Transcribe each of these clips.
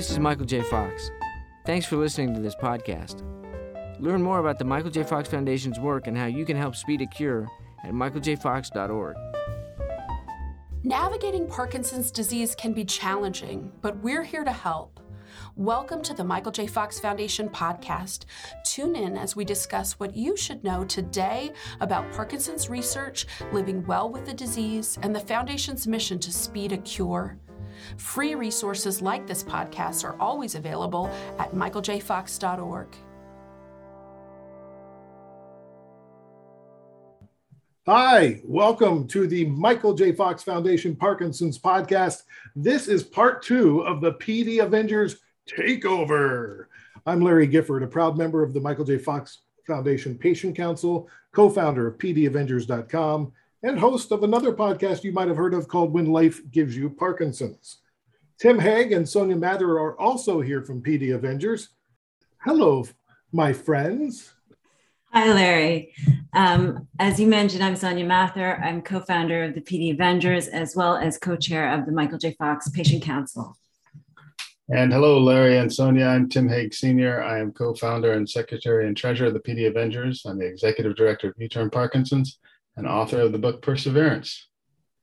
This is Michael J. Fox. Thanks for listening to this podcast. Learn more about the Michael J. Fox Foundation's work and how you can help speed a cure at michaeljfox.org. Navigating Parkinson's disease can be challenging, but we're here to help. Welcome to the Michael J. Fox Foundation podcast. Tune in as we discuss what you should know today about Parkinson's research, living well with the disease, and the Foundation's mission to speed a cure. Free resources like this podcast are always available at michaeljfox.org. Hi, welcome to the Michael J. Fox Foundation Parkinson's podcast. This is part two of the PD Avengers Takeover. I'm Larry Gifford, a proud member of the Michael J. Fox Foundation Patient Council, co founder of PDAvengers.com, and host of another podcast you might have heard of called When Life Gives You Parkinson's. Tim Hague and Soania Mathur are also here from PD Avengers. Hello, my friends. Hi, Larry. Um, as you mentioned, I'm Soania Mathur. I'm co founder of the PD Avengers as well as co chair of the Michael J. Fox Patient Council. And hello, Larry and Soania. I'm Tim Hague Sr. I am co founder and secretary and treasurer of the PD Avengers. I'm the executive director of U Turn Parkinson's and author of the book Perseverance.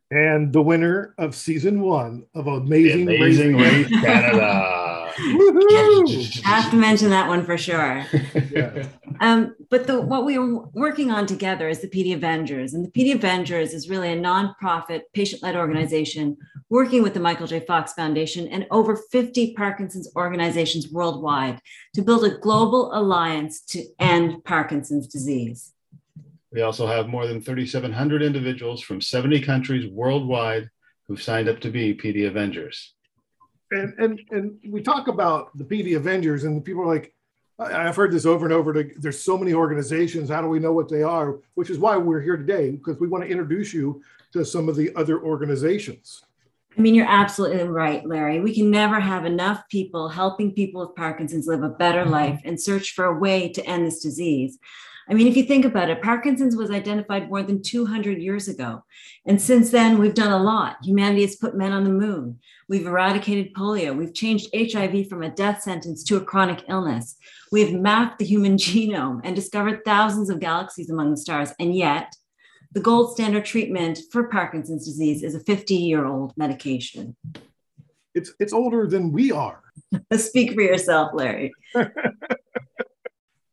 And the winner of season one of Amazing, the Amazing Race, Race Canada. I have to mention that one for sure. yeah. um, but the, what we are working on together is the PD Avengers. And the PD Avengers is really a nonprofit, patient led organization working with the Michael J. Fox Foundation and over 50 Parkinson's organizations worldwide to build a global alliance to end Parkinson's disease. We also have more than 3,700 individuals from 70 countries worldwide who've signed up to be PD Avengers and and and we talk about the PD Avengers, and people are like, I've heard this over and over. To, there's so many organizations. How do we know what they are? Which is why we're here today because we want to introduce you to some of the other organizations. I mean, you're absolutely right, Larry. We can never have enough people helping people with Parkinson's live a better mm-hmm. life and search for a way to end this disease. I mean, if you think about it, Parkinson's was identified more than 200 years ago. And since then, we've done a lot. Humanity has put men on the moon. We've eradicated polio. We've changed HIV from a death sentence to a chronic illness. We've mapped the human genome and discovered thousands of galaxies among the stars. And yet, the gold standard treatment for Parkinson's disease is a 50 year old medication. It's, it's older than we are. Speak for yourself, Larry.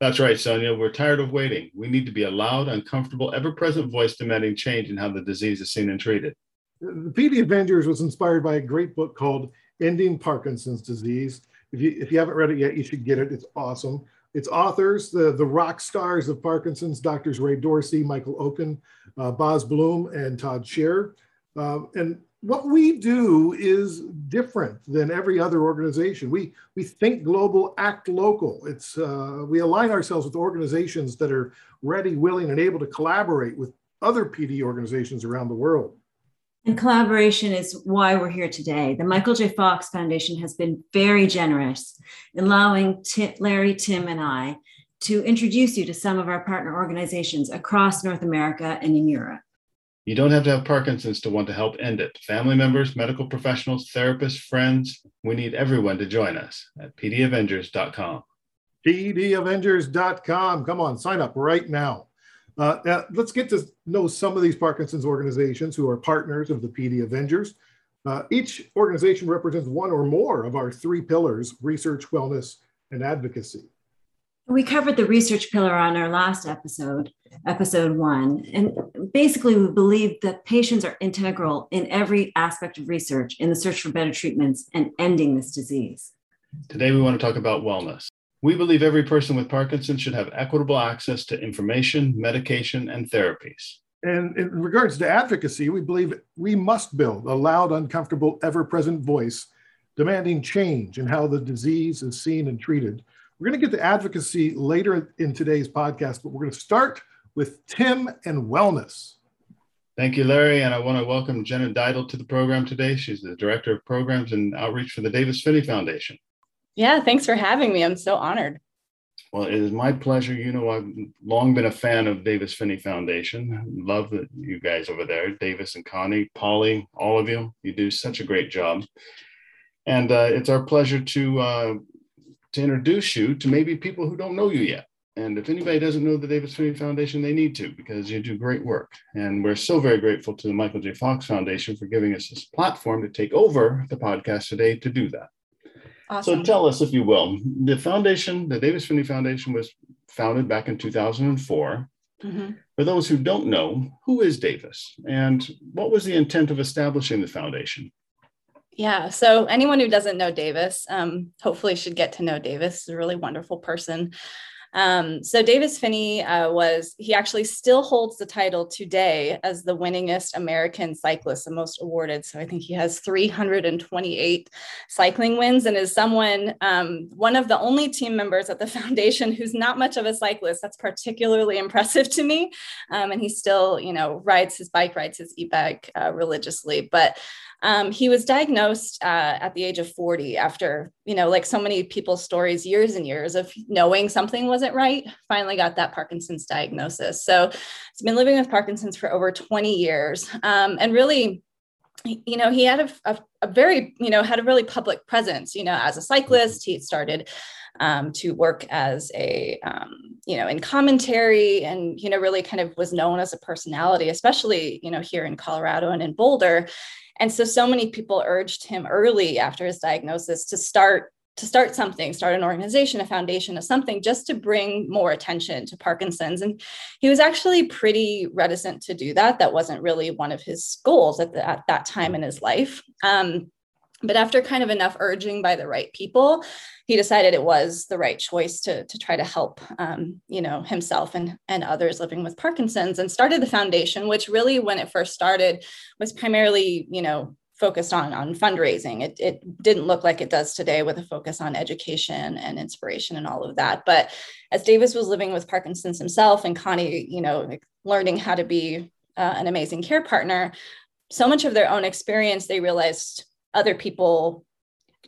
That's right, Soania. We're tired of waiting. We need to be a loud, uncomfortable, ever present voice demanding change in how the disease is seen and treated. The PD Avengers was inspired by a great book called Ending Parkinson's Disease. If you, if you haven't read it yet, you should get it. It's awesome. Its authors, the, the rock stars of Parkinson's, Doctors Ray Dorsey, Michael Okun, uh, Bas Bloem, and Todd Sherer. Uh, and what we do is different than every other organization. We we think global, act local. It's uh, we align ourselves with organizations that are ready, willing, and able to collaborate with other PD organizations around the world. And collaboration is why we're here today. The Michael J. Fox Foundation has been very generous in allowing Tim, Larry, Tim, and I to introduce you to some of our partner organizations across North America and in Europe. You don't have to have Parkinson's to want to help end it. Family members, medical professionals, therapists, friends, we need everyone to join us at pdavengers.com. pdavengers.com. Come on, sign up right now. Uh, now, let's get to know some of these Parkinson's organizations who are partners of the PD Avengers. Uh, each organization represents one or more of our three pillars research, wellness, and advocacy. We covered the research pillar on our last episode, episode one. And basically, we believe that patients are integral in every aspect of research in the search for better treatments and ending this disease. Today, we want to talk about wellness. We believe every person with Parkinson's should have equitable access to information, medication, and therapies. And in regards to advocacy, we believe we must build a loud, uncomfortable, ever present voice demanding change in how the disease is seen and treated we're going to get to advocacy later in today's podcast, but we're going to start with Tim and wellness. Thank you, Larry. And I want to welcome Jenna Didle to the program today. She's the Director of Programs and Outreach for the Davis Phinney Foundation. Yeah, thanks for having me. I'm so honored. Well, it is my pleasure. You know, I've long been a fan of Davis Phinney Foundation. Love that you guys over there, Davis and Connie, Polly, all of you. You do such a great job. And uh, it's our pleasure to, uh, to introduce you to maybe people who don't know you yet. And if anybody doesn't know the Davis Phinney Foundation, they need to because you do great work. And we're so very grateful to the Michael J. Fox Foundation for giving us this platform to take over the podcast today to do that. Awesome. So tell us, if you will, the foundation, the Davis Phinney Foundation was founded back in 2004. Mm-hmm. For those who don't know, who is Davis and what was the intent of establishing the foundation? Yeah. So anyone who doesn't know Davis, um, hopefully should get to know Davis. He's a really wonderful person. Um, so Davis Phinney uh, was, he actually still holds the title today as the winningest American cyclist, the most awarded. So I think he has 328 cycling wins and is someone, um, one of the only team members at the foundation who's not much of a cyclist. That's particularly impressive to me. Um, and he still, you know, rides his bike, rides his e-bike uh, religiously. But um, he was diagnosed uh, at the age of 40 after, you know, like so many people's stories, years and years of knowing something wasn't right, finally got that Parkinson's diagnosis. So he's been living with Parkinson's for over 20 years. Um, and really, you know, he had a, a, a, very, you know, had a really public presence, you know, as a cyclist, he started um, to work as a, um, you know, in commentary and, you know, really kind of was known as a personality, especially, you know, here in Colorado and in Boulder. And so, so many people urged him early after his diagnosis to start to start something, start an organization, a foundation, or something, just to bring more attention to Parkinson's. And he was actually pretty reticent to do that. That wasn't really one of his goals at, the, at that time in his life. Um, but after kind of enough urging by the right people he decided it was the right choice to, to try to help um, you know himself and, and others living with parkinson's and started the foundation which really when it first started was primarily you know focused on on fundraising. It, it didn't look like it does today with a focus on education and inspiration and all of that. But as davis was living with parkinson's himself and connie you know learning how to be uh, an amazing care partner so much of their own experience they realized other people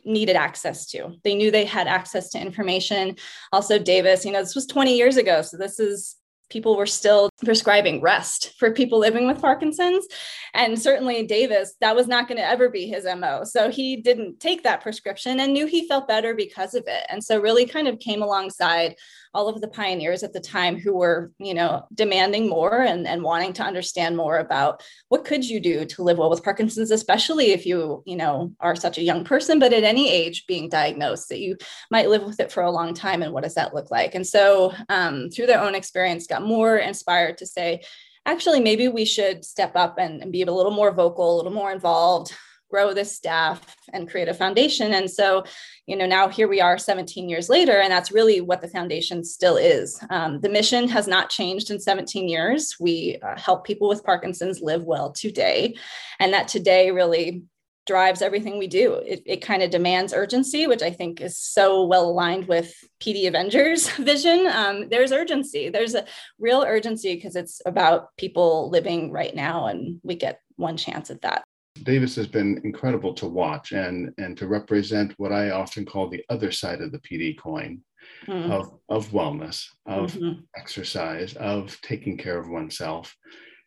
needed access to. They knew they had access to information. Also, Davis, you know, this was 20 years ago. So this is people were still prescribing rest for people living with Parkinson's. And certainly Davis, that was not going to ever be his MO. So he didn't take that prescription and knew he felt better because of it. And so really kind of came alongside all of the pioneers at the time who were, you know, demanding more and, and wanting to understand more about what could you do to live well with Parkinson's, especially if you, you know, are such a young person, but at any age being diagnosed that you might live with it for a long time. And what does that look like? And so um, through their own experience, got more inspired to say, actually, maybe we should step up and, and be a little more vocal, a little more involved, grow this staff and create a foundation. And so, you know, now here we are 17 years later, and that's really what the foundation still is. Um, the mission has not changed in 17 years. We uh, help people with Parkinson's live well today. And that today really drives everything we do. It, it kind of demands urgency, which I think is so well aligned with PD Avengers vision. Um, there's urgency. There's a real urgency because it's about people living right now, and we get one chance at that. Davis has been incredible to watch and and to represent what I often call the other side of the PD coin mm-hmm. of of wellness, of mm-hmm. exercise, of taking care of oneself,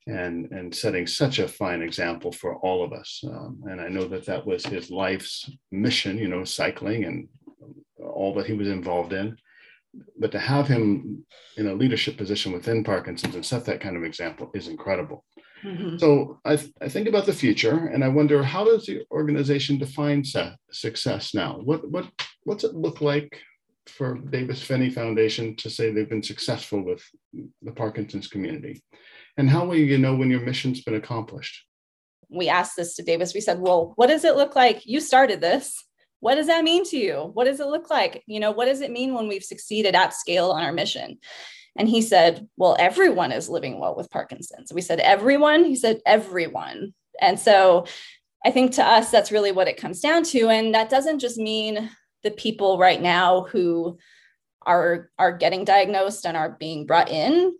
and and setting such a fine example for all of us. Um, and I know that that was his life's mission, you know, cycling and all that he was involved in. But to have him in a leadership position within Parkinson's and set that kind of example is incredible. Mm-hmm. So I, th- I think about the future and I wonder how does the organization define su- success now? What, what, what's it look like for Davis Phinney Foundation to say they've been successful with the Parkinson's community? And how will you know when your mission's been accomplished? We asked this to Davis. We said, well, what does it look like? You started this. What does that mean to you? What does it look like? You know, what does it mean when we've succeeded at scale on our mission? And he said, Well, everyone is living well with Parkinson's. We said, Everyone? He said, Everyone. And so I think to us, that's really what it comes down to. And that doesn't just mean the people right now who are, are getting diagnosed and are being brought in.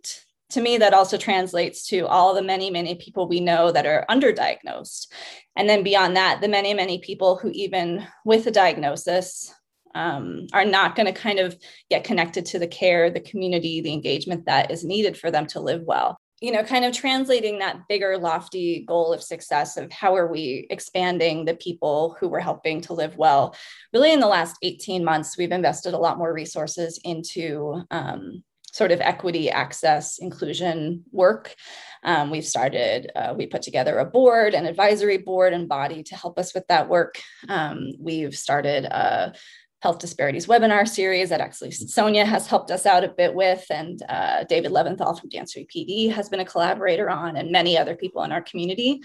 To me, that also translates to all the many, many people we know that are underdiagnosed. And then beyond that, the many, many people who, even with a diagnosis, um, are not going to kind of get connected to the care, the community, the engagement that is needed for them to live well. you know, kind of translating that bigger, lofty goal of success of how are we expanding the people who we're helping to live well. Really, in the last 18 months, we've invested a lot more resources into um, sort of equity, access, inclusion work. Um, we've started, uh, we put together a board, an advisory board and body to help us with that work. Um, we've started a health disparities webinar series that actually Sonia has helped us out a bit with, and uh, David Leventhal from Dance PD has been a collaborator on, and many other people in our community.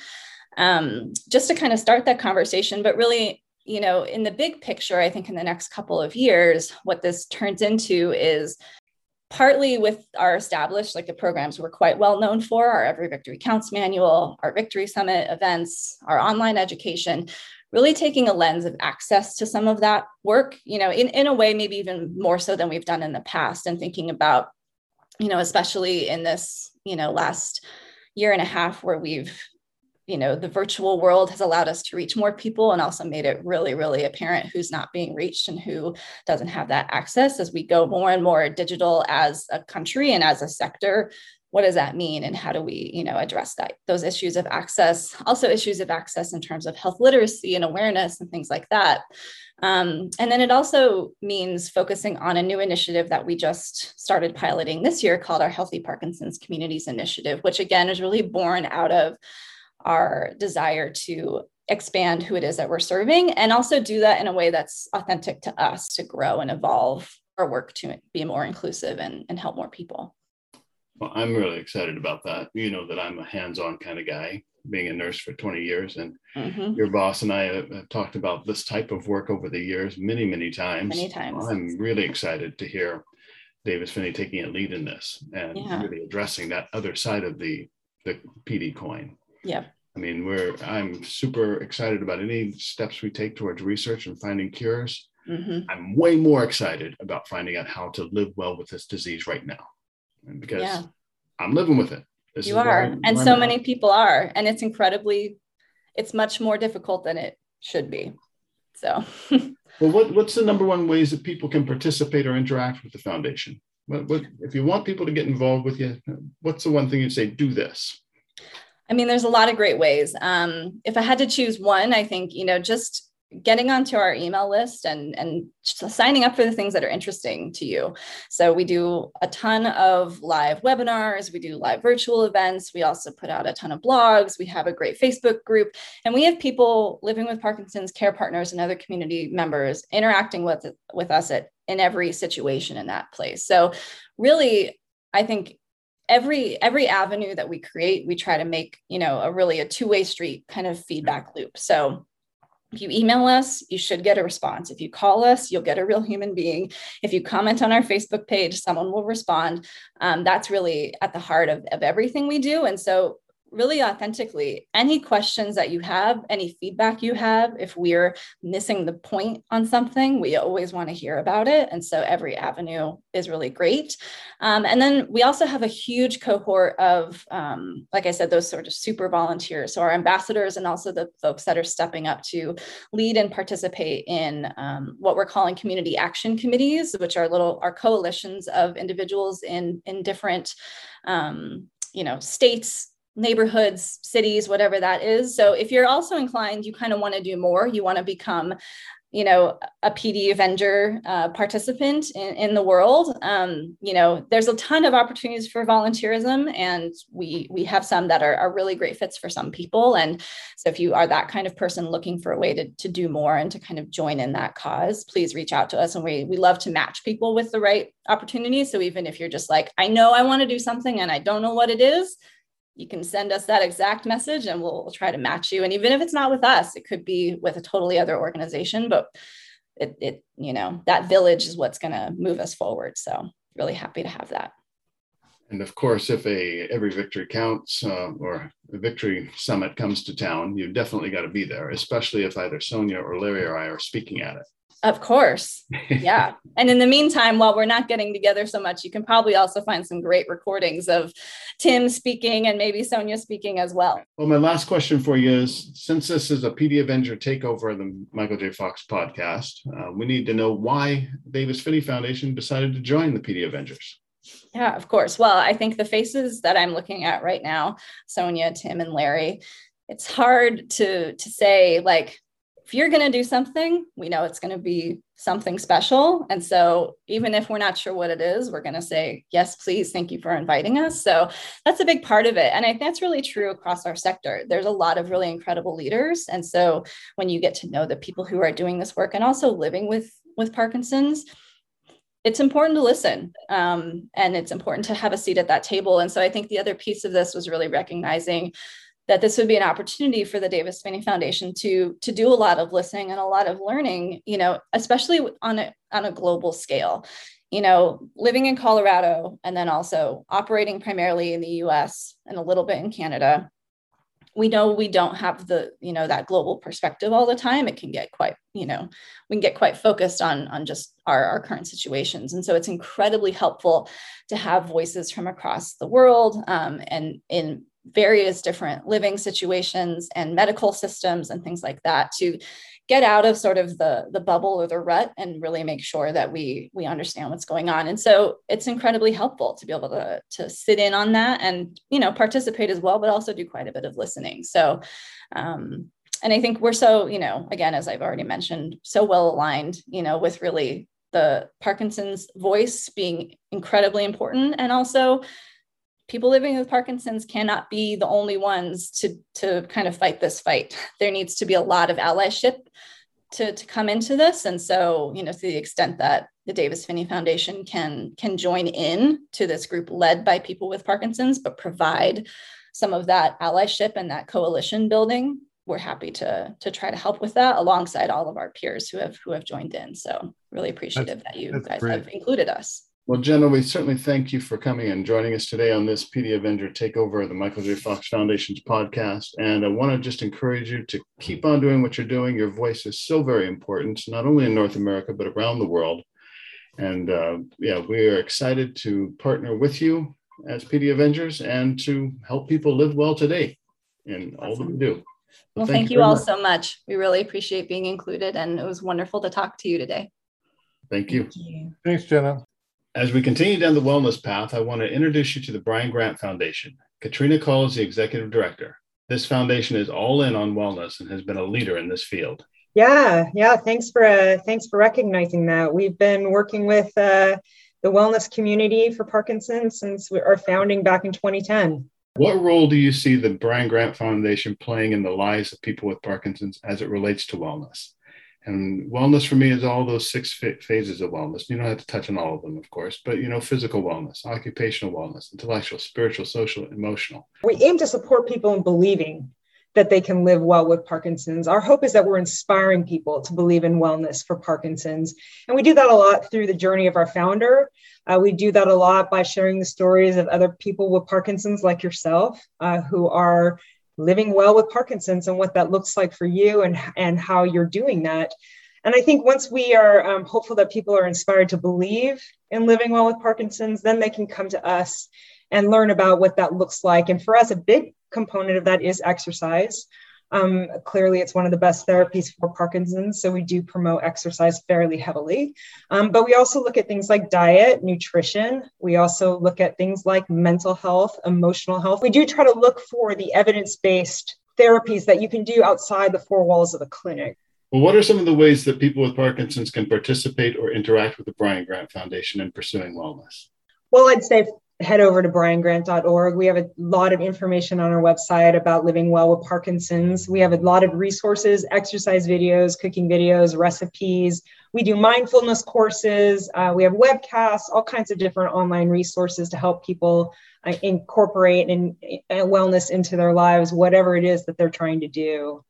Um, just to kind of start that conversation, but really, you know, in the big picture, I think in the next couple of years, what this turns into is partly with our established, like the programs we're quite well known for, our Every Victory Counts manual, our Victory Summit events, our online education, really taking a lens of access to some of that work, you know, in, in a way, maybe even more so than we've done in the past, and thinking about, you know, especially in this, you know, last year and a half where we've you know the virtual world has allowed us to reach more people and also made it really really apparent who's not being reached and who doesn't have that access. As we go more and more digital as a country and as a sector what does that mean and how do we you know address that those issues of access? Also issues of access in terms of health literacy and awareness and things like that. Um, and then it also means focusing on a new initiative that we just started piloting this year called our healthy parkinson's communities initiative which again is really born out of our desire to expand who it is that we're serving and also do that in a way that's authentic to us to grow and evolve our work to be more inclusive and, and help more people. Well, I'm really excited about that. You know that I'm a hands-on kind of guy, being a nurse for 20 years, and mm-hmm. your boss and I have, talked about this type of work over the years many, many times. Many times. I'm really excited to hear Davis Phinney taking a lead in this and yeah. really addressing that other side of the the PD coin. Yeah. I mean, we're I'm super excited about any steps we take towards research and finding cures. Mm-hmm. I'm way more excited about finding out how to live well with this disease right now, because yeah. I'm living with it. This you are, and so many people are, and it's incredibly, it's much more difficult than it should be. So, well, what, what's the number one ways that people can participate or interact with the foundation? What, what if you want people to get involved with you? What's the one thing you'd say? Do this. I mean, there's a lot of great ways. Um, if I had to choose one, I think, you know, just getting onto our email list and and signing up for the things that are interesting to you so we do a ton of live webinars we do live virtual events we also put out a ton of blogs we have a great facebook group and we have people living with parkinson's care partners and other community members interacting with with us at in every situation in that place so really i think every every avenue that we create we try to make you know a really a two-way street kind of feedback loop. So if you email us you should get a response. If you call us you'll get a real human being. If you comment on our facebook page someone will respond. Um, that's really at the heart of, of everything we do. And so really authentically any questions that you have any feedback you have if we're missing the point on something we always want to hear about it and so every avenue is really great. Um, and then we also have a huge cohort of um, like i said those sort of super volunteers so our ambassadors and also the folks that are stepping up to lead and participate in um, what we're calling community action committees which are little are coalitions of individuals in in different um, you know states neighborhoods, cities, whatever that is. So if you're also inclined, you kind of want to do more, you want to become you know a pd avenger uh, participant in, in the world. Um, you know there's a ton of opportunities for volunteerism and we we have some that are, are really great fits for some people. And so if you are that kind of person looking for a way to, to do more and to kind of join in that cause please reach out to us. And we we love to match people with the right opportunities. So even if you're just like i know i want to do something and i don't know what it is you can send us that exact message and we'll, we'll, try to match you. And even if it's not with us, it could be with a totally other organization, but it, it you know, that village is what's going to move us forward. So really happy to have that. And of course, if a every victory counts uh, or a victory summit comes to town, you definitely got to be there, especially if either Soania or Larry or I are speaking at it. Of course. Yeah. and in the meantime, while we're not getting together so much, you can probably also find some great recordings of Tim speaking and maybe Soania speaking as well. Well, my last question for you is since this is a PD Avenger takeover of the Michael J. Fox podcast, uh, we need to know why Davis Phinney Foundation decided to join the PD Avengers. Yeah, of course. Well, I think the faces that I'm looking at right now, Soania, Tim, and Larry, it's hard to to say like if you're going to do something, we know it's going to be something special. And so, even if we're not sure what it is, we're going to say, Yes, please. Thank you for inviting us. So, that's a big part of it. And I think that's really true across our sector. There's a lot of really incredible leaders. And so, when you get to know the people who are doing this work and also living with, with Parkinson's, it's important to listen um, and it's important to have a seat at that table. And so, I think the other piece of this was really recognizing that this would be an opportunity for the Davis Phinney Foundation to to do a lot of listening and a lot of learning, you know, especially on a on a global scale. You know, living in Colorado and then also operating primarily in the US and a little bit in Canada. We know we don't have the, you know, that global perspective all the time. It can get quite, you know, we can get quite focused on on just our, our current situations. And so it's incredibly helpful to have voices from across the world um, and in various different living situations and medical systems and things like that to get out of sort of the the bubble or the rut and really make sure that we we understand what's going on. And so it's incredibly helpful to be able to to sit in on that and you know participate as well but also do quite a bit of listening. So um and i think we're so you know again as i've already mentioned so well aligned you know with really the parkinson's voice being incredibly important and also people living with Parkinson's cannot be the only ones to, to kind of fight this fight. There needs to be a lot of allyship to, to come into this. And so, you know, to the extent that the Davis Phinney Foundation can, can join in to this group led by people with Parkinson's, but provide some of that allyship and that coalition building, we're happy to, to try to help with that alongside all of our peers who have who have joined in. So really appreciative that's, that you guys great. have included us. Well, Jenna, we certainly thank you for coming and joining us today on this PD Avenger Takeover of the Michael J. Fox Foundation's podcast. And I want to just encourage you to keep on doing what you're doing. Your voice is so very important, not only in North America, but around the world. And uh, yeah, we are excited to partner with you as PD Avengers and to help people live well today in all that we do. So well, thank, thank you, you all much. so much. We really appreciate being included, and it was wonderful to talk to you today. Thank you. Thank you. Thanks, Jenna. As we continue down the wellness path, I want to introduce you to the Brian Grant Foundation. Katrina Cole is the executive director. This foundation is all in on wellness and has been a leader in this field. Yeah, yeah. Thanks for uh, thanks for recognizing that. We've been working with uh, the wellness community for Parkinson's since our founding back in 2010. What role do you see the Brian Grant Foundation playing in the lives of people with Parkinson's as it relates to wellness? And wellness for me is all those six phases of wellness. You don't have to touch on all of them, of course, but you know, physical wellness, occupational wellness, intellectual, spiritual, social, emotional. We aim to support people in believing that they can live well with Parkinson's. Our hope is that we're inspiring people to believe in wellness for Parkinson's. And we do that a lot through the journey of our founder. Uh, we do that a lot by sharing the stories of other people with Parkinson's, like yourself, uh, who are living well with Parkinson's and what that looks like for you and, and how you're doing that. And I think once we are um, hopeful that people are inspired to believe in living well with Parkinson's, then they can come to us and learn about what that looks like. And for us, a big component of that is exercise. Um, clearly, it's one of the best therapies for Parkinson's, so we do promote exercise fairly heavily. Um, but we also look at things like diet, nutrition. We also look at things like mental health, emotional health. We do try to look for the evidence based therapies that you can do outside the four walls of a clinic. Well, what are some of the ways that people with Parkinson's can participate or interact with the Brian Grant Foundation in pursuing wellness? Well, I'd say head over to briangrant.org. We have a lot of information on our website about living well with Parkinson's. We have a lot of resources, exercise videos, cooking videos, recipes. We do mindfulness courses. Uh, we have webcasts, all kinds of different online resources to help people uh, incorporate and uh, wellness into their lives, whatever it is that they're trying to do.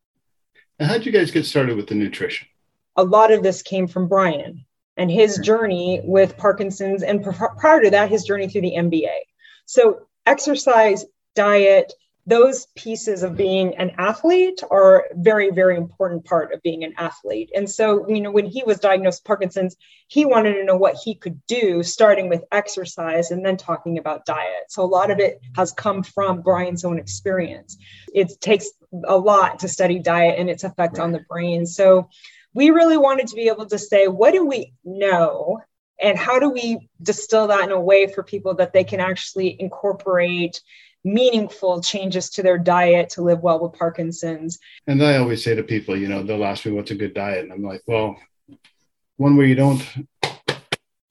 how did you guys get started with the nutrition? A lot of this came from Brian and his journey with Parkinson's, and prior to that, his journey through the NBA. So, exercise, diet, those pieces of being an athlete are very very important part of being an athlete. And so you know when he was diagnosed parkinson's he wanted to know what he could do starting with exercise and then talking about diet. So a lot of it has come from brian's own experience. It takes a lot to study diet and its effect right. on the brain. So we really wanted to be able to say, what do we know and how do we distill that in a way for people that they can actually incorporate meaningful changes to their diet to live well with Parkinson's. And I always say to people, you know, they'll ask me what's a good diet. And I'm like, well, one where you don't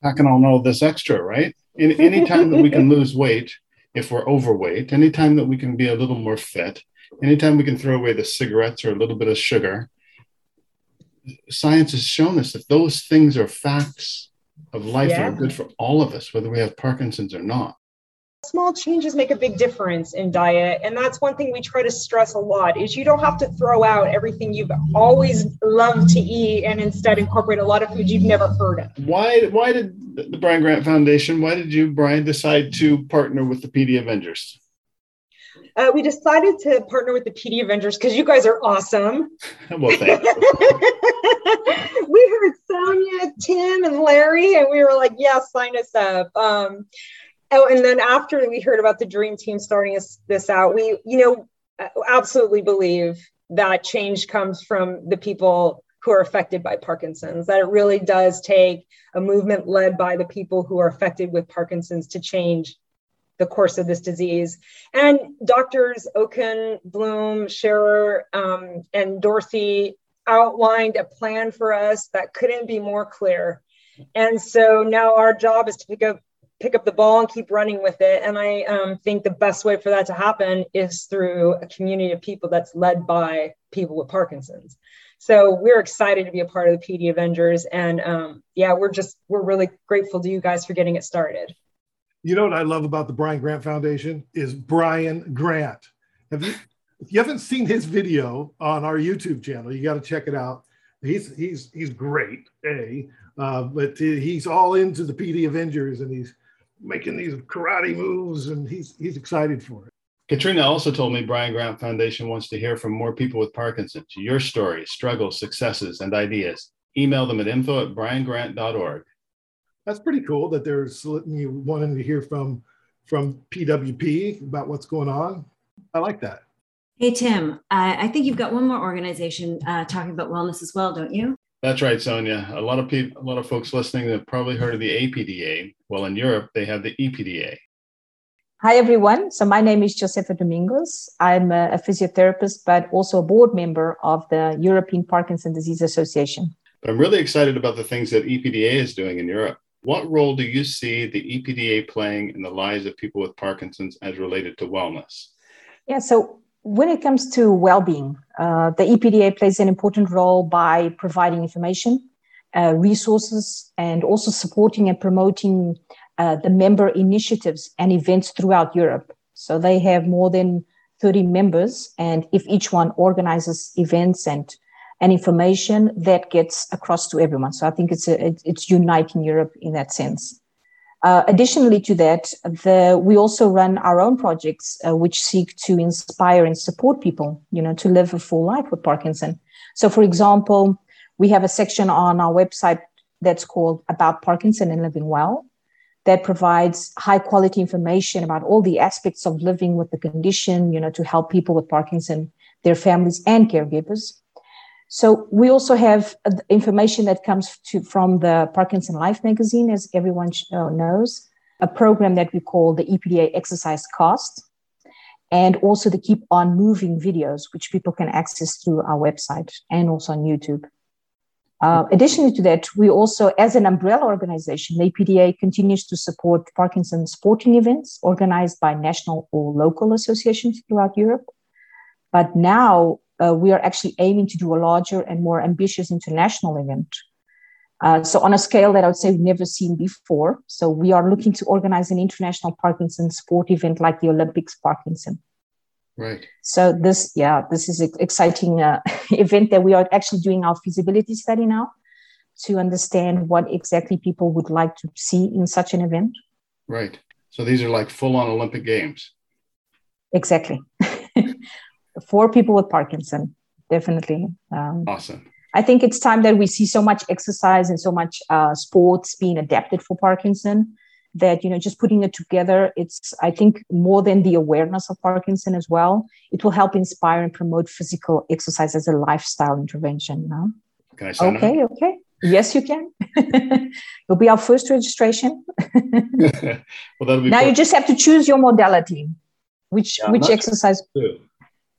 pack on all this extra, right? In, anytime that we can lose weight, if we're overweight, anytime that we can be a little more fit, anytime we can throw away the cigarettes or a little bit of sugar, science has shown us that those things are facts of life yeah. that are good for all of us, whether we have Parkinson's or not. Small changes make a big difference in diet and that's one thing we try to stress a lot is you don't have to throw out everything you've always loved to eat and instead incorporate a lot of foods you've never heard of. Why why did the brian grant foundation why did you brian decide to partner with the pd avengers uh, we decided to partner with the PD Avengers because you guys are awesome. well, thank you. we heard Soania, Tim, and Larry, and we were like, "Yeah, sign us up." Um, Oh, and then after we heard about the dream team starting us, this out, we, you know, absolutely believe that change comes from the people who are affected by Parkinson's, that it really does take a movement led by the people who are affected with Parkinson's to change the course of this disease. And doctors Okun, Bloem, Sherer, um, and Dorsey outlined a plan for us that couldn't be more clear. And so now our job is to pick up pick up the ball and keep running with it. And I um, think the best way for that to happen is through a community of people that's led by people with Parkinson's. So we're excited to be a part of the PD Avengers. And um, yeah, we're just, we're really grateful to you guys for getting it started. You know what I love about the Brian Grant Foundation is Brian Grant. Have you, if you haven't seen his video on our YouTube channel, you got to check it out. He's, he's, he's great. A, uh, but he's all into the PD Avengers and he's making these karate moves, and he's he's excited for it. Katrina also told me Brian Grant Foundation wants to hear from more people with Parkinson's. Your stories, struggles, successes, and ideas. Email them at info at briangrant.org. That's pretty cool that there's you wanting to hear from from PWP about what's going on. I like that. Hey Tim, I think you've got one more organization uh, talking about wellness as well, don't you? That's right, Soania. A lot of people, a lot of folks listening have probably heard of the APDA. Well, in Europe, they have the EPDA. Hi, everyone. So my name is Josefa Domingos. I'm a, a physiotherapist, but also a board member of the European Parkinson Disease Association. I'm really excited about the things that EPDA is doing in Europe. What role do you see the EPDA playing in the lives of people with Parkinson's as related to wellness? Yeah, so when it comes to well-being, uh, the EPDA plays an important role by providing information, uh, resources, and also supporting and promoting uh, the member initiatives and events throughout Europe. So they have more than 30 members, and if each one organizes events and and information that gets across to everyone. So I think it's a, it's uniting Europe in that sense. Uh, additionally to that, the, we also run our own projects uh, which seek to inspire and support people, you know, to live a full life with Parkinson. So, for example, we have a section on our website that's called About Parkinson and Living Well that provides high quality information about all the aspects of living with the condition, you know, to help people with Parkinson, their families and caregivers. So we also have information that comes to, from the Parkinson Life magazine, as everyone uh, knows, a program that we call the EPDA Exercise Cast, and also the Keep On Moving videos, which people can access through our website and also on YouTube. Uh, additionally to that, we also, as an umbrella organization, the EPDA continues to support Parkinson sporting events organized by national or local associations throughout Europe. But now uh, we are actually aiming to do a larger and more ambitious international event. Uh, so on a scale that I would say we've never seen before. So we are looking to organize an international Parkinson sport event like the Olympics Parkinson. Right. So this, yeah, this is an exciting uh, event that we are actually doing our feasibility study now to understand what exactly people would like to see in such an event. Right. So these are like full-on Olympic games. Exactly. for people with Parkinson, definitely. Um, awesome. I think it's time that we see so much exercise and so much uh, sports being adapted for Parkinson that you know just putting it together it's i think more than the awareness of parkinson as well it will help inspire and promote physical exercise as a lifestyle intervention no? Can I sign okay okay Yes, you can. It'll be our first registration. well, that'll be now you just have to choose your modality, which yeah, which exercise.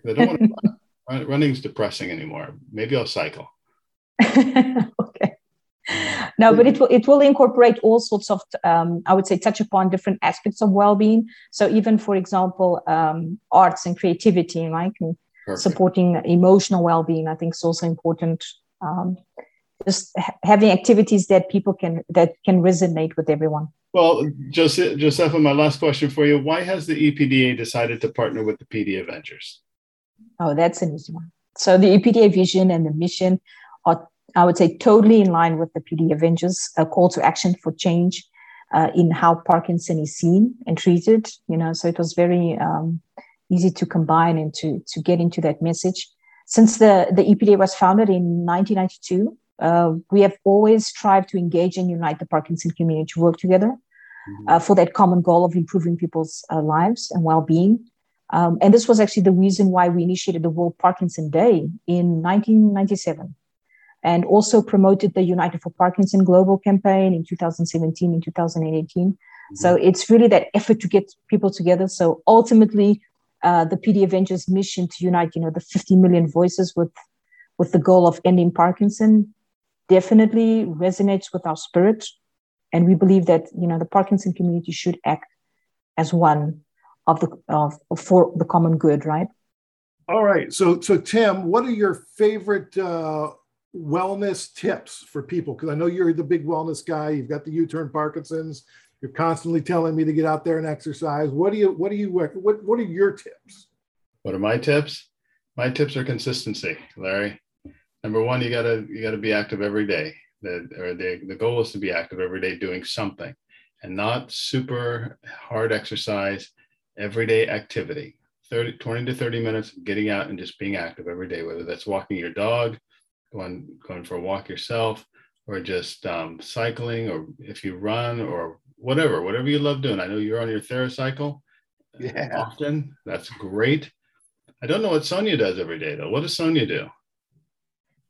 I don't want to, running's depressing anymore. Maybe I'll cycle. okay. No, but it will it will incorporate all sorts of um, I would say touch upon different aspects of well-being. So even for example, um, arts and creativity, right, and supporting emotional well-being, I think is also important. Um, just having activities that people can that can resonate with everyone. Well, Joseph, Josepha, my last question for you: Why has the EPDA decided to partner with the PD Avengers? Oh, that's an easy one. So the EPDA vision and the mission are, I would say, totally in line with the PD Avengers, a call to action for change uh, in how Parkinson is seen and treated. You know, so it was very um, easy to combine and to to get into that message. Since the the EPDA was founded in 1992, uh, we have always strived to engage and unite the Parkinson community to work together mm-hmm. uh, for that common goal of improving people's uh, lives and well-being. Um, and this was actually the reason why we initiated the World Parkinson Day in 1997 and also promoted the United for Parkinson global campaign in 2017 and 2018. Mm-hmm. So it's really that effort to get people together. So ultimately, uh, the PD Avengers mission to unite, you know, the 50 million voices with, with the goal of ending Parkinson definitely resonates with our spirit. And we believe that, you know, the Parkinson community should act as one of the of for the common good, right? All right. So so Tim, what are your favorite uh, wellness tips for people? Because I know you're the big wellness guy. You've got the U-turn Parkinson's. You're constantly telling me to get out there and exercise. What do you what do you what what are your tips? What are my tips? My tips are consistency, Larry. Number one, you gotta you gotta be active every day. The, or the, the goal is to be active every day doing something and not super hard exercise everyday activity 30 20 to 30 minutes getting out and just being active every day whether that's walking your dog going going for a walk yourself or just um, cycling or if you run or whatever whatever you love doing i know you're on your TheraCycle yeah. often that's great i don't know what soania does every day though what does soania do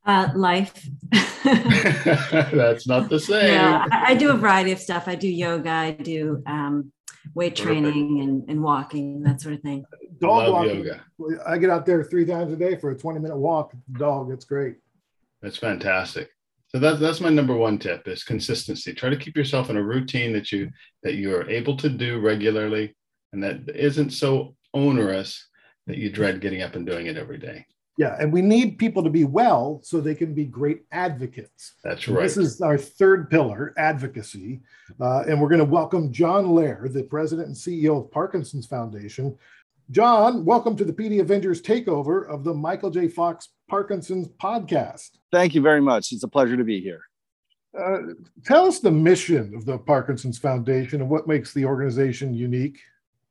uh, life. That's not the same. Yeah, I, I, do a variety of stuff. I do yoga. I do um, weight training and, and walking, that sort of thing. Dog Love walking. Yoga. I get out there three times a day for a 20 minute walk. Dog, it's great. That's fantastic. So that's that's my number one tip is consistency. Try to keep yourself in a routine that you that you are able to do regularly and that isn't so onerous that you dread getting up and doing it every day. Yeah, and we need people to be well so they can be great advocates. That's right. This is our third pillar, advocacy. Uh, and we're going to welcome John Lehr, the president and CEO of Parkinson's Foundation. John, welcome to the PD Avengers takeover of the Michael J. Fox Parkinson's podcast. Thank you very much. It's a pleasure to be here. Uh, tell us the mission of the Parkinson's Foundation and what makes the organization unique.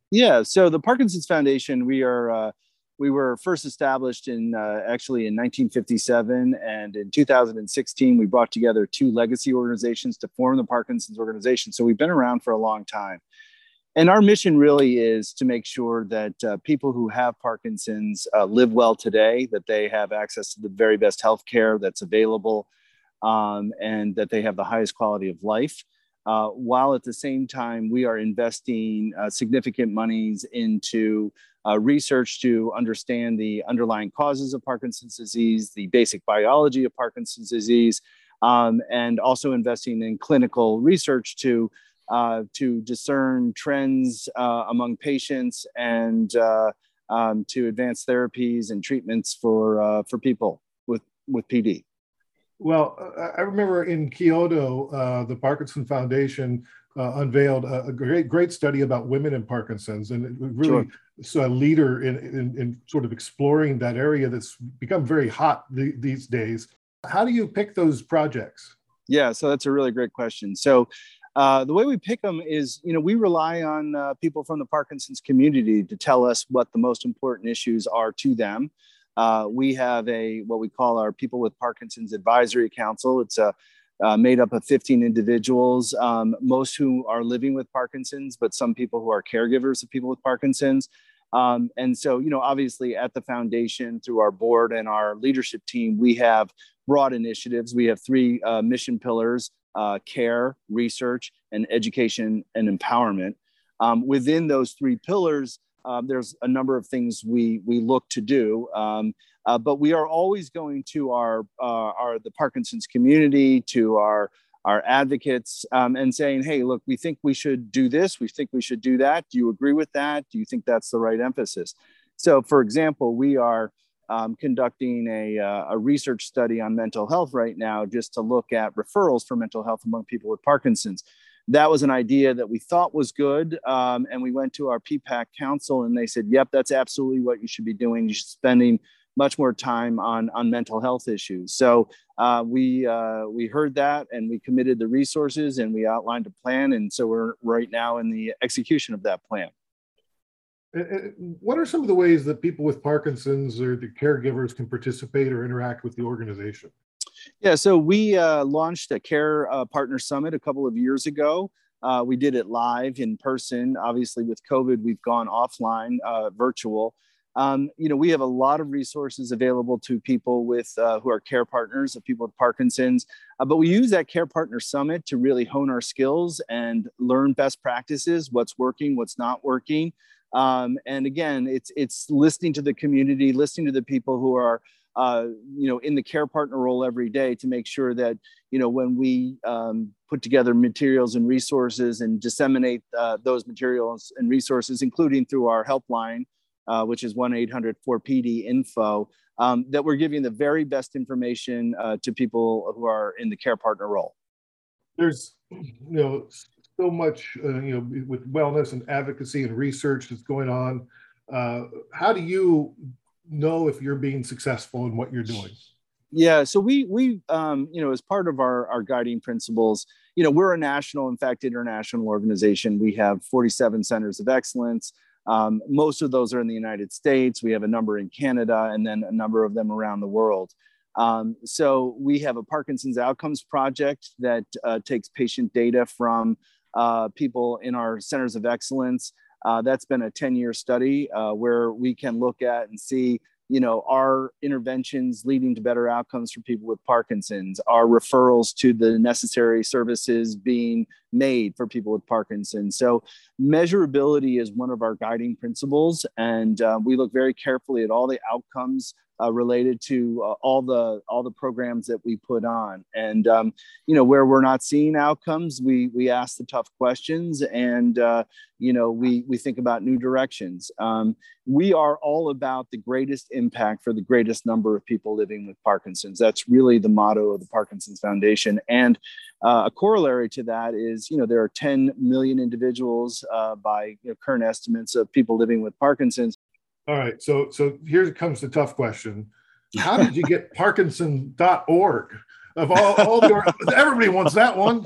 Yeah, so the Parkinson's Foundation, we are. Uh, we were first established in uh, actually in 1957 and in 2016 we brought together two legacy organizations to form the parkinson's organization. So we've been around for a long time. And our mission really is to make sure that uh, people who have parkinson's uh, live well today that they have access to the very best health care that's available um, and that they have the highest quality of life uh, while at the same time we are investing uh, significant monies into uh, research to understand the underlying causes of Parkinson's disease, the basic biology of Parkinson's disease, um, and also investing in clinical research to uh, to discern trends uh, among patients and uh, um, to advance therapies and treatments for for people with with PD. Well, I remember in Kyoto, uh, the Parkinson Foundation uh, unveiled a, a, great, great study about women in Parkinson's, and it really sure. a leader in, in, in, sort of exploring that area that's become very hot th- these days. How do you pick those projects? Yeah, so that's a really great question. So, uh, the way we pick them is, you know, we rely on uh, people from the Parkinson's community to tell us what the most important issues are to them. Uh, we have a what we call our People with Parkinson's Advisory Council. It's a uh, made up of 15 individuals, um, most who are living with Parkinson's, but some people who are caregivers of people with Parkinson's. Um, and so, you know, obviously at the foundation through our board and our leadership team, we have broad initiatives. We have three uh, mission pillars uh, care, research, and education and empowerment. Um, within those three pillars, um, there's a number of things we, we look to do. Um, uh, but we are always going to our, uh, our the Parkinson's community, to our our advocates um, and saying, hey, look, we think we should do this, we think we should do that. Do you agree with that? Do you think that's the right emphasis? So, for example, we are um, conducting a, uh, a research study on mental health right now just to look at referrals for mental health among people with Parkinson's. That was an idea that we thought was good. Um, and we went to our PPAC council and they said, yep, that's absolutely what you should be doing. You should be spending much more time on, on mental health issues. So uh, we, uh, we heard that and we committed the resources and we outlined a plan. And so we're right now in the execution of that plan. What are some of the ways that people with Parkinson's or the caregivers can participate or interact with the organization? Yeah, so we uh, launched a Care uh, Partner Summit a couple of years ago. Uh, we did it live in person. Obviously, with COVID, we've gone offline, uh, virtual. Um, you know, we have a lot of resources available to people with uh, who are care partners of people with Parkinson's, uh, but we use that Care Partner Summit to really hone our skills and learn best practices, what's working, what's not working. Um, and again, it's it's listening to the community, listening to the people who are uh, you know in the care partner role every day to make sure that you know when we um, put together materials and resources and disseminate uh, those materials and resources, including through our helpline, uh, which is one 800 4PD info. Um, that we're giving the very best information uh, to people who are in the care partner role. There's, you know, so much, uh, you know, with wellness and advocacy and research that's going on. Uh, how do you know if you're being successful in what you're doing? Yeah, so we we um, you know as part of our our guiding principles, you know we're a national, in fact, international organization. We have 47 centers of excellence. Um, most of those are in the United States. We have a number in Canada, and then a number of them around the world. Um, so we have a Parkinson's Outcomes Project that uh, takes patient data from uh, people in our centers of excellence. Uh, that's been a 10 year study uh, where we can look at and see you know our interventions leading to better outcomes for people with parkinson's? Our referrals to the necessary services being made for people with parkinson's? So measurability is one of our guiding principles and uh, we look very carefully at all the outcomes uh, related to uh, all the all the programs that we put on. And um, you know where we're not seeing outcomes we we ask the tough questions and uh, you know we we think about new directions. Um, we are all about the greatest impact for the greatest number of people living with parkinson's. That's really the motto of the parkinson's foundation. And uh, a corollary to that is you know there are 10 million individuals uh, by you know, current estimates of people living with parkinson's all right. So so here comes the tough question. How did you get Parkinson.org? Of all, all the everybody wants that one.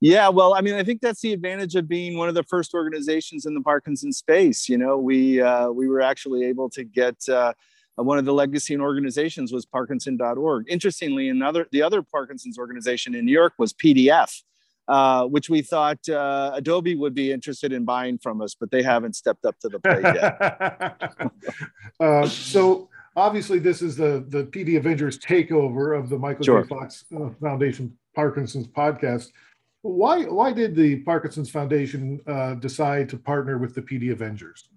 yeah, well, I mean, I think that's the advantage of being one of the first organizations in the Parkinson space. You know, we uh, we were actually able to get uh, one of the legacy organizations was Parkinson.org. Interestingly, another the other Parkinson's organization in New York was PDF. Uh, which we thought uh, Adobe would be interested in buying from us, but they haven't stepped up to the plate yet. uh, so obviously, this is the the PD Avengers takeover of the Michael sure. J. Fox uh, Foundation Parkinson's podcast. Why why did the Parkinson's Foundation uh, decide to partner with the PD Avengers?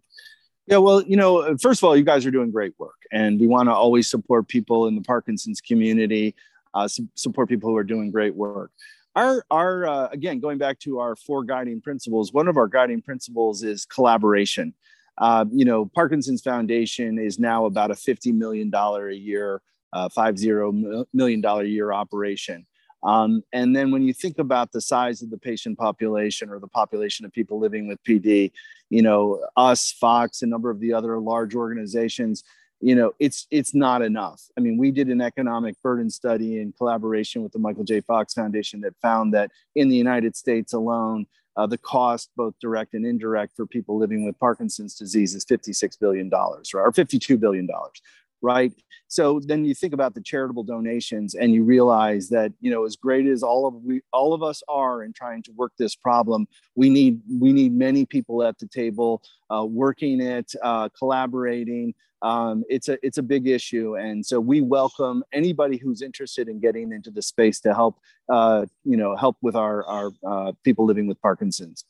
Yeah, well, you know, first of all, you guys are doing great work, and we want to always support people in the Parkinson's community, uh, support people who are doing great work our our uh, again going back to our four guiding principles one of our guiding principles is collaboration. Uh, you know parkinson's foundation is now about a 50 million dollar a year uh, five zero million dollar a year operation. Um, and then when you think about the size of the patient population or the population of people living with pd you know us fox a number of the other large organizations you know it's it's not enough. I mean we did an economic burden study in collaboration with the michael j. Fox foundation that found that in the united states alone uh, the cost both direct and indirect for people living with parkinson's disease is 56 billion dollars or 52 billion dollars right? So then you think about the charitable donations and you realize that, you know, as great as all of we all of us are in trying to work this problem, we need we need many people at the table uh, working it, uh, collaborating. Um, it's a it's a big issue, and so we welcome anybody who's interested in getting into the space to help, uh, you know, help with our our uh, people living with Parkinson's.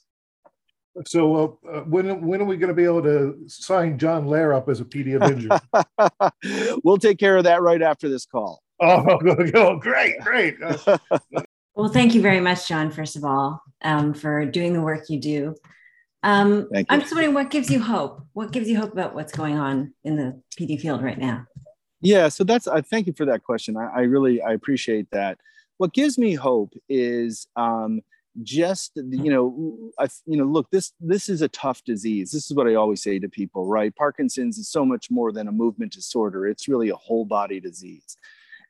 So uh, uh, when when are we going to be able to sign John Lehr up as a PD Avenger? we'll take care of that right after this call. Oh, oh great, great. Uh, well, thank you very much, John. First of all, um, for doing the work you do. Um, you. I'm just wondering what gives you hope. What gives you hope about what's going on in the PD field right now? Yeah, so that's. I uh, thank you for that question. I, I really I appreciate that. What gives me hope is um, just you know I, you know look this this is a tough disease. This is what i always say to people right? Parkinson's is so much more than a movement disorder. It's really a whole body disease.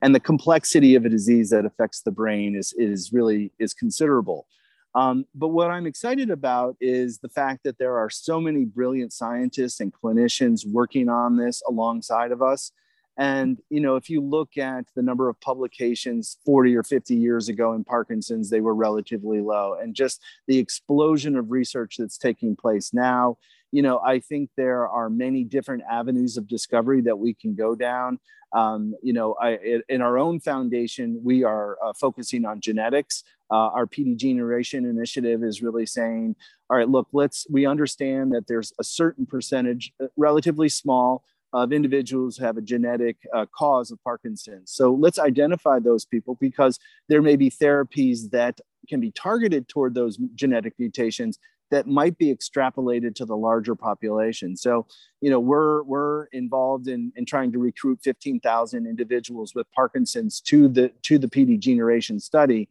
And the complexity of a disease that affects the brain is is really is considerable. Um, but what i'm excited about is the fact that there are so many brilliant scientists and clinicians working on this alongside of us and you know, if you look at the number of publications 40 or 50 years ago in Parkinson's, they were relatively low. And just the explosion of research that's taking place now, you know, I think there are many different avenues of discovery that we can go down. Um, you know, I, in our own foundation, we are uh, focusing on genetics. Uh, our PD generation initiative is really saying, all right, look, let's, we understand that there's a certain percentage, uh, relatively small, of individuals who have a genetic uh, cause of Parkinson's. So let's identify those people because there may be therapies that can be targeted toward those genetic mutations that might be extrapolated to the larger population. So, you know, we're we're involved in, in trying to recruit 15,000 individuals with Parkinson's to the to the PD generation study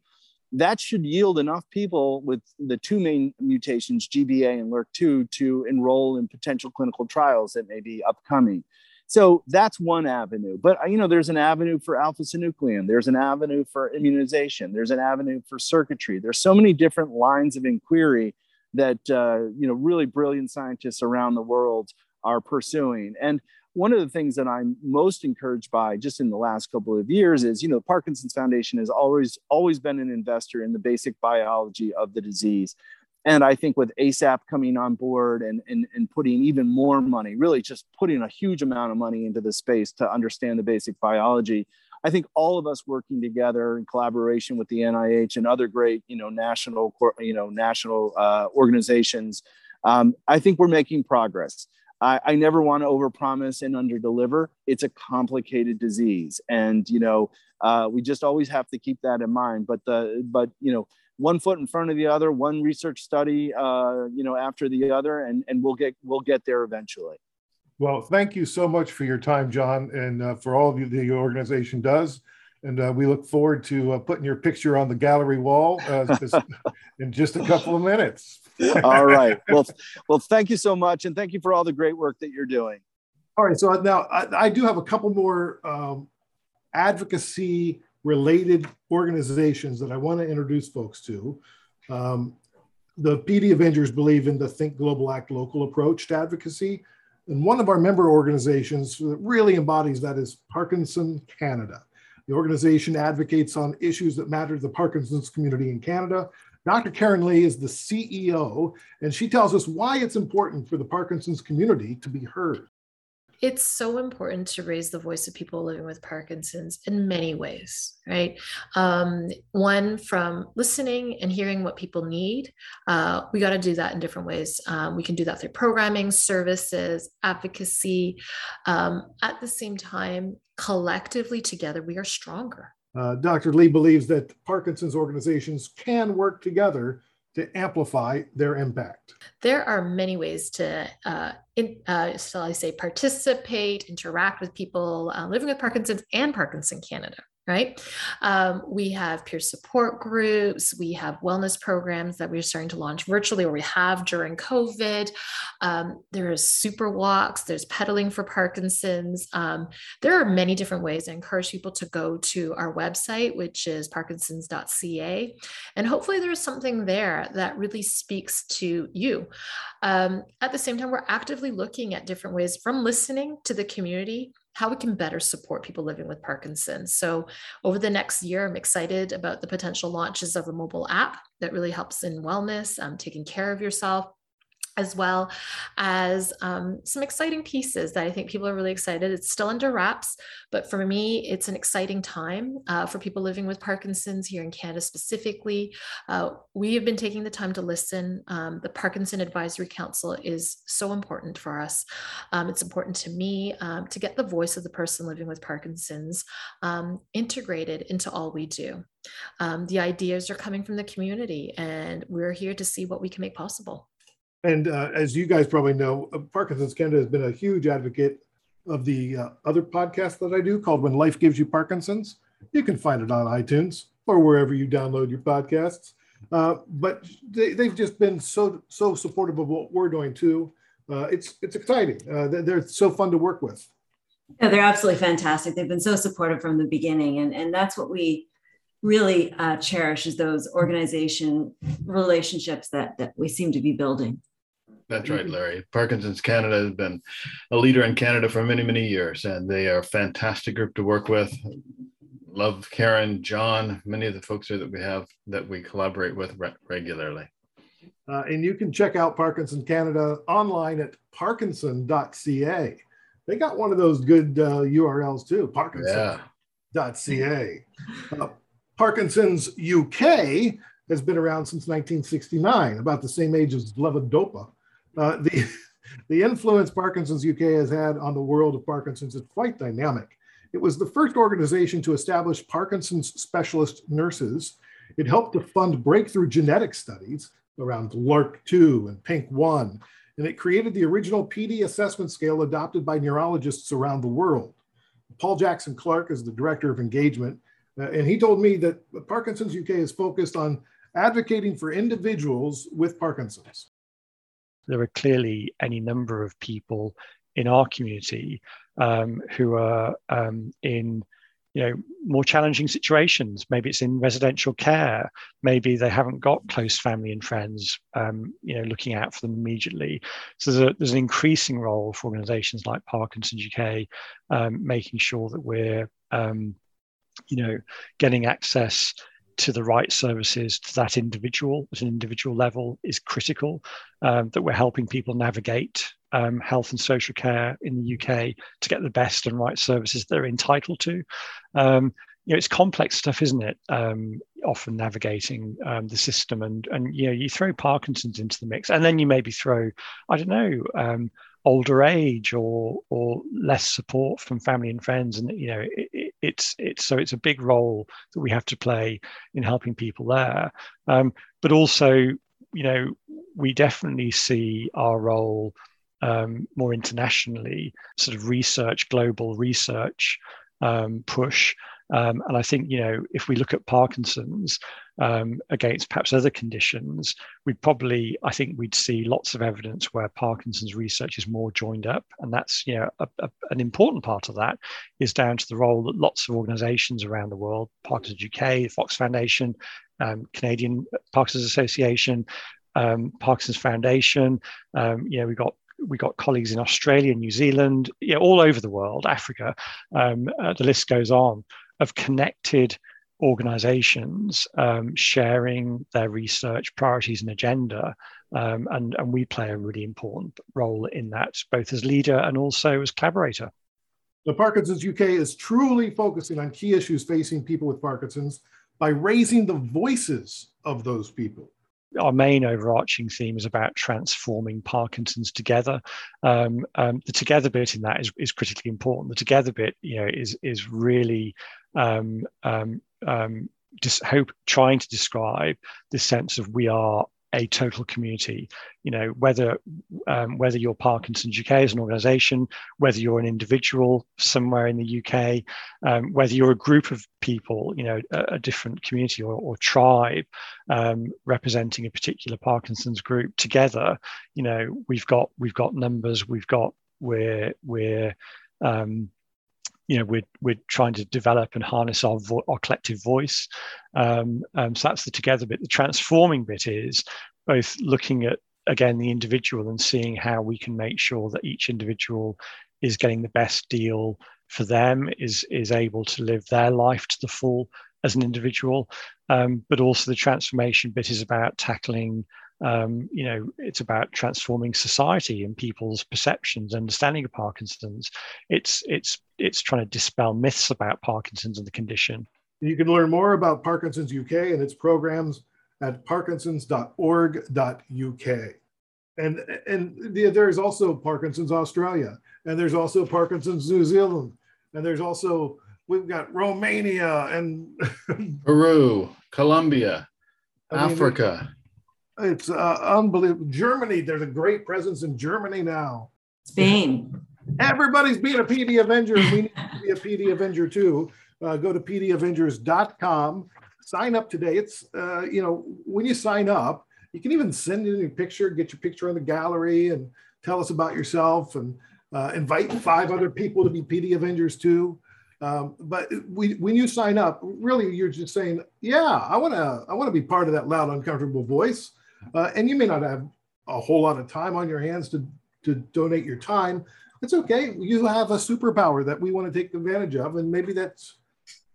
that should yield enough people with the two main mutations, GBA and LRRK2, to enroll in potential clinical trials that may be upcoming. So that's one avenue. But you know, there's an avenue for alpha synuclein. There's an avenue for immunization. There's an avenue for circuitry. There's so many different lines of inquiry that uh, you know really brilliant scientists around the world are pursuing. And one of the things that I'm most encouraged by just in the last couple of years is, you know, the Parkinson's Foundation has always always been an investor in the basic biology of the disease. And I think with ASAP coming on board and, and, and putting even more money, really just putting a huge amount of money into the space to understand the basic biology, I think all of us working together in collaboration with the NIH and other great, you know, national, you know, national uh, organizations, um, I think we're making progress. I, I never want to overpromise and underdeliver. It's a complicated disease, and you know uh, we just always have to keep that in mind. But the but you know one foot in front of the other, one research study uh, you know after the other, and and we'll get we'll get there eventually. Well, thank you so much for your time, John, and uh, for all of you the organization does. And uh, we look forward to uh, putting your picture on the gallery wall uh, in just a couple of minutes. all right. Well, well, thank you so much, and thank you for all the great work that you're doing. All right. So now I, I do have a couple more um, advocacy related organizations that I want to introduce folks to. Um, the PD Avengers believe in the Think Global Act Local approach to advocacy. And one of our member organizations that really embodies that is Parkinson Canada. The organization advocates on issues that matter to the Parkinson's community in Canada, Dr. Karen Lee is the CEO, and she tells us why it's important for the Parkinson's community to be heard. It's so important to raise the voice of people living with Parkinson's in many ways, right? Um, one, from listening and hearing what people need. Uh, we got to do that in different ways. Um, we can do that through programming, services, advocacy. Um, at the same time, collectively together, we are stronger uh, Dr. Lee believes that Parkinson's organizations can work together to amplify their impact. There are many ways to, uh, in, uh, shall I say, participate, interact with people uh, living with Parkinson's and Parkinson Canada right? Um, we have peer support groups, we have wellness programs that we're starting to launch virtually, or we have during COVID. Um, there's super walks, there's pedaling for Parkinson's. Um, there are many different ways. I encourage people to go to our website, which is parkinsons.ca, and hopefully there's something there that really speaks to you. Um, at the same time, we're actively looking at different ways from listening to the community how we can better support people living with Parkinson's. So, over the next year, I'm excited about the potential launches of a mobile app that really helps in wellness, um, taking care of yourself, as well as um, some exciting pieces that I think people are really excited. It's still under wraps, but for me, it's an exciting time uh, for people living with Parkinson's here in Canada specifically. Uh, we have been taking the time to listen. Um, the Parkinson Advisory Council is so important for us. Um, it's important to me um, to get the voice of the person living with Parkinson's um, integrated into all we do. Um, the ideas are coming from the community, and we're here to see what we can make possible. And uh, as you guys probably know, uh, Parkinson's Canada has been a huge advocate of the uh, other podcast that I do called When Life Gives You Parkinson's. You can find it on iTunes or wherever you download your podcasts. Uh, but they, have just been so so supportive of what we're doing too. Uh, it's it's exciting. Uh, they're, so fun to work with. Yeah, they're absolutely fantastic. They've been so supportive from the beginning, and and that's what we really cherish is those organization relationships that that we seem to be building. That's right, mm-hmm. Larry. Parkinson's Canada has been a leader in Canada for many, many years, and they are a fantastic group to work with. Love Karen, John, many of the folks here that we have that we collaborate with re- regularly. Uh, and you can check out Parkinson Canada online at parkinson.ca. They got one of those good uh, URLs too, parkinson.ca. Yeah. Uh, Parkinson's UK has been around since 1969, about the same age as Levodopa. Uh, the, the influence Parkinson's UK has had on the world of Parkinson's is quite dynamic. It was the first organization to establish Parkinson's specialist nurses. It helped to fund breakthrough genetic studies around LRRK2 and PINK1, and it created the original PD assessment scale adopted by neurologists around the world. Paul Jackson Clark is the director of engagement, uh, and he told me that Parkinson's UK is focused on advocating for individuals with Parkinson's there are clearly any number of people in our community um, who are um, in you know more challenging situations. Maybe it's in residential care. Maybe they haven't got close family and friends um, you know looking out for them immediately. So there's, a, there's an increasing role for organizations like parkinson's uk um, making sure that we're um, you know getting access to the right services to that individual at an individual level is critical. Um, that we're helping people navigate um, health and social care in the UK to get the best and right services they're entitled to. Um, you know, it's complex stuff, isn't it? Um, often navigating um, the system, and and you know, you throw Parkinson's into the mix, and then you maybe throw, I don't know, um, older age or or less support from family and friends, and you know, it, it's it's so it's a big role that we have to play in helping people there. Um, but also you know we definitely see our role um, more internationally sort of research global research um, push um, and I think, you know, if we look at Parkinson's um, against perhaps other conditions, we'd probably, I think we'd see lots of evidence where Parkinson's research is more joined up. And that's, you know, a, a, an important part of that is down to the role that lots of organizations around the world, Parkinson's UK, Fox Foundation, um, Canadian Parkinson's Association, um, Parkinson's Foundation, um, you know, we've got we got colleagues in Australia, New Zealand, know, all over the world, Africa. Um, uh, the list goes on of connected organizations um, sharing their research priorities and agenda. Um, and, and we play a really important role in that, both as leader and also as collaborator. The Parkinson's UK is truly focusing on key issues facing people with Parkinson's by raising the voices of those people our main overarching theme is about transforming Parkinson's together. Um, um, the together bit in that is, is critically important. The together bit, you know, is is really um, um, um just hope trying to describe the sense of we are a total community. You know, whether um, whether you're Parkinson's UK as an organisation, whether you're an individual somewhere in the UK, um, whether you're a group of people, you know, a, a different community or, or tribe um, representing a particular Parkinson's group, together, you know, we've got we've got numbers, we've got we're we're um, you know we're we're trying to develop and harness our vo- our collective voice. Um, um, so that's the together bit. The transforming bit is both looking at again the individual and seeing how we can make sure that each individual is getting the best deal for them is is able to live their life to the full as an individual. Um, but also the transformation bit is about tackling um, you know, it's about transforming society and people's perceptions, understanding of Parkinson's. It's it's it's trying to dispel myths about Parkinson's and the condition. You can learn more about Parkinson's UK and its programs at parkinsons.org.uk. And and there's also Parkinson's Australia, and there's also Parkinson's New Zealand, and there's also we've got Romania and Peru, Colombia, I mean, Africa. It's uh, unbelievable. Germany, there's a great presence in Germany now. Spain. Everybody's being a PD Avenger. We need to be a PD Avenger too. Uh, go to pdavengers.com. Sign up today. It's, uh, you know, when you sign up, you can even send in your picture, get your picture in the gallery, and tell us about yourself and uh, invite five other people to be PD Avengers too. Um, but we, when you sign up, really, you're just saying, "Yeah, I want to. I want to be part of that loud, uncomfortable voice." Uh, and you may not have a whole lot of time on your hands to, to donate your time. It's okay. You have a superpower that we want to take advantage of. And maybe that's,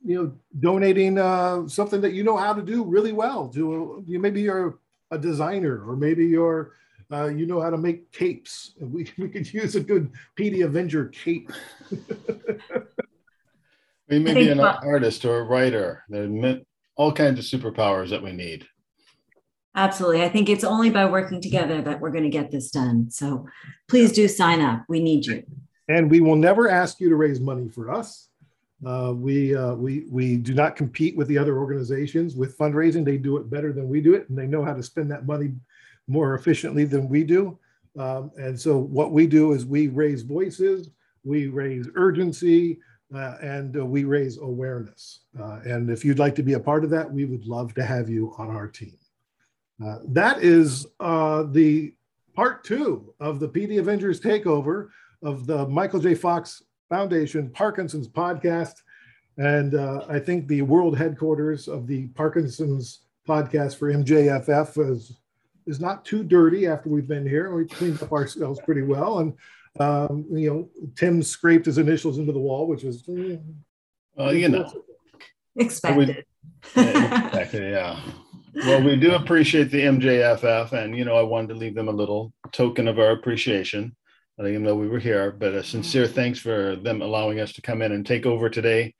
you know, donating uh, something that you know how to do really well to, you maybe you're a designer or maybe you're, uh, you know how to make capes. We, we could use a good PD Avenger cape. we may be an artist or a writer. There are all kinds of superpowers that we need. Absolutely. I think it's only by working together that we're going to get this done. So please do sign up. We need you. And we will never ask you to raise money for us. Uh, we, uh, we, we do not compete with the other organizations with fundraising. They do it better than we do it, and they know how to spend that money more efficiently than we do. Um, and so, what we do is we raise voices, we raise urgency, uh, and uh, we raise awareness. Uh, and if you'd like to be a part of that, we would love to have you on our team. Uh, that is uh, the part two of the PD Avengers takeover of the Michael J. Fox Foundation Parkinson's podcast. And uh, I think the world headquarters of the Parkinson's podcast for MJFF is, is not too dirty after we've been here. We cleaned up ourselves pretty well. And, um, you know, Tim scraped his initials into the wall, which was. Well, you know. Expected. yeah, expected, yeah. Well, we do appreciate the MJFF, and you know, I wanted to leave them a little token of our appreciation, letting them know we were here. But a sincere thanks for them allowing us to come in and take over today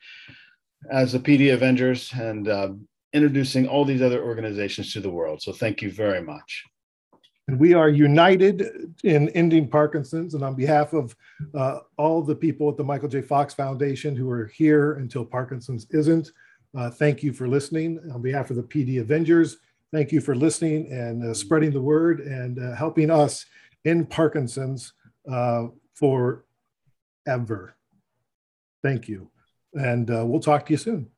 as the PD Avengers and uh, introducing all these other organizations to the world. So, thank you very much. And we are united in ending Parkinson's. And on behalf of uh, all the people at the Michael J. Fox Foundation who are here until Parkinson's isn't, uh, thank you for listening. On behalf of the PD Avengers, thank you for listening and uh, spreading the word and uh, helping us in Parkinson's uh, forever. Thank you. And uh, we'll talk to you soon.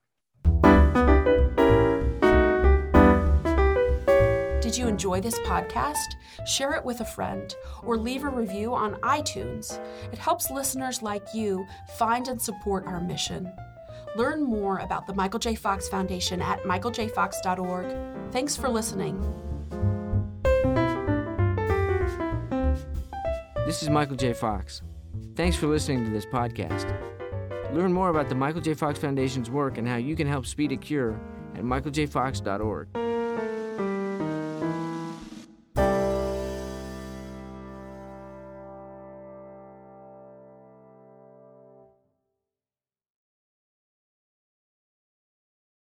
Did you enjoy this podcast? Share it with a friend or leave a review on iTunes. It helps listeners like you find and support our mission. Learn more about the Michael J. Fox Foundation at michaeljfox.org. Thanks for listening. This is Michael J. Fox. Thanks for listening to this podcast. Learn more about the Michael J. Fox Foundation's work and how you can help speed a cure at michaeljfox.org.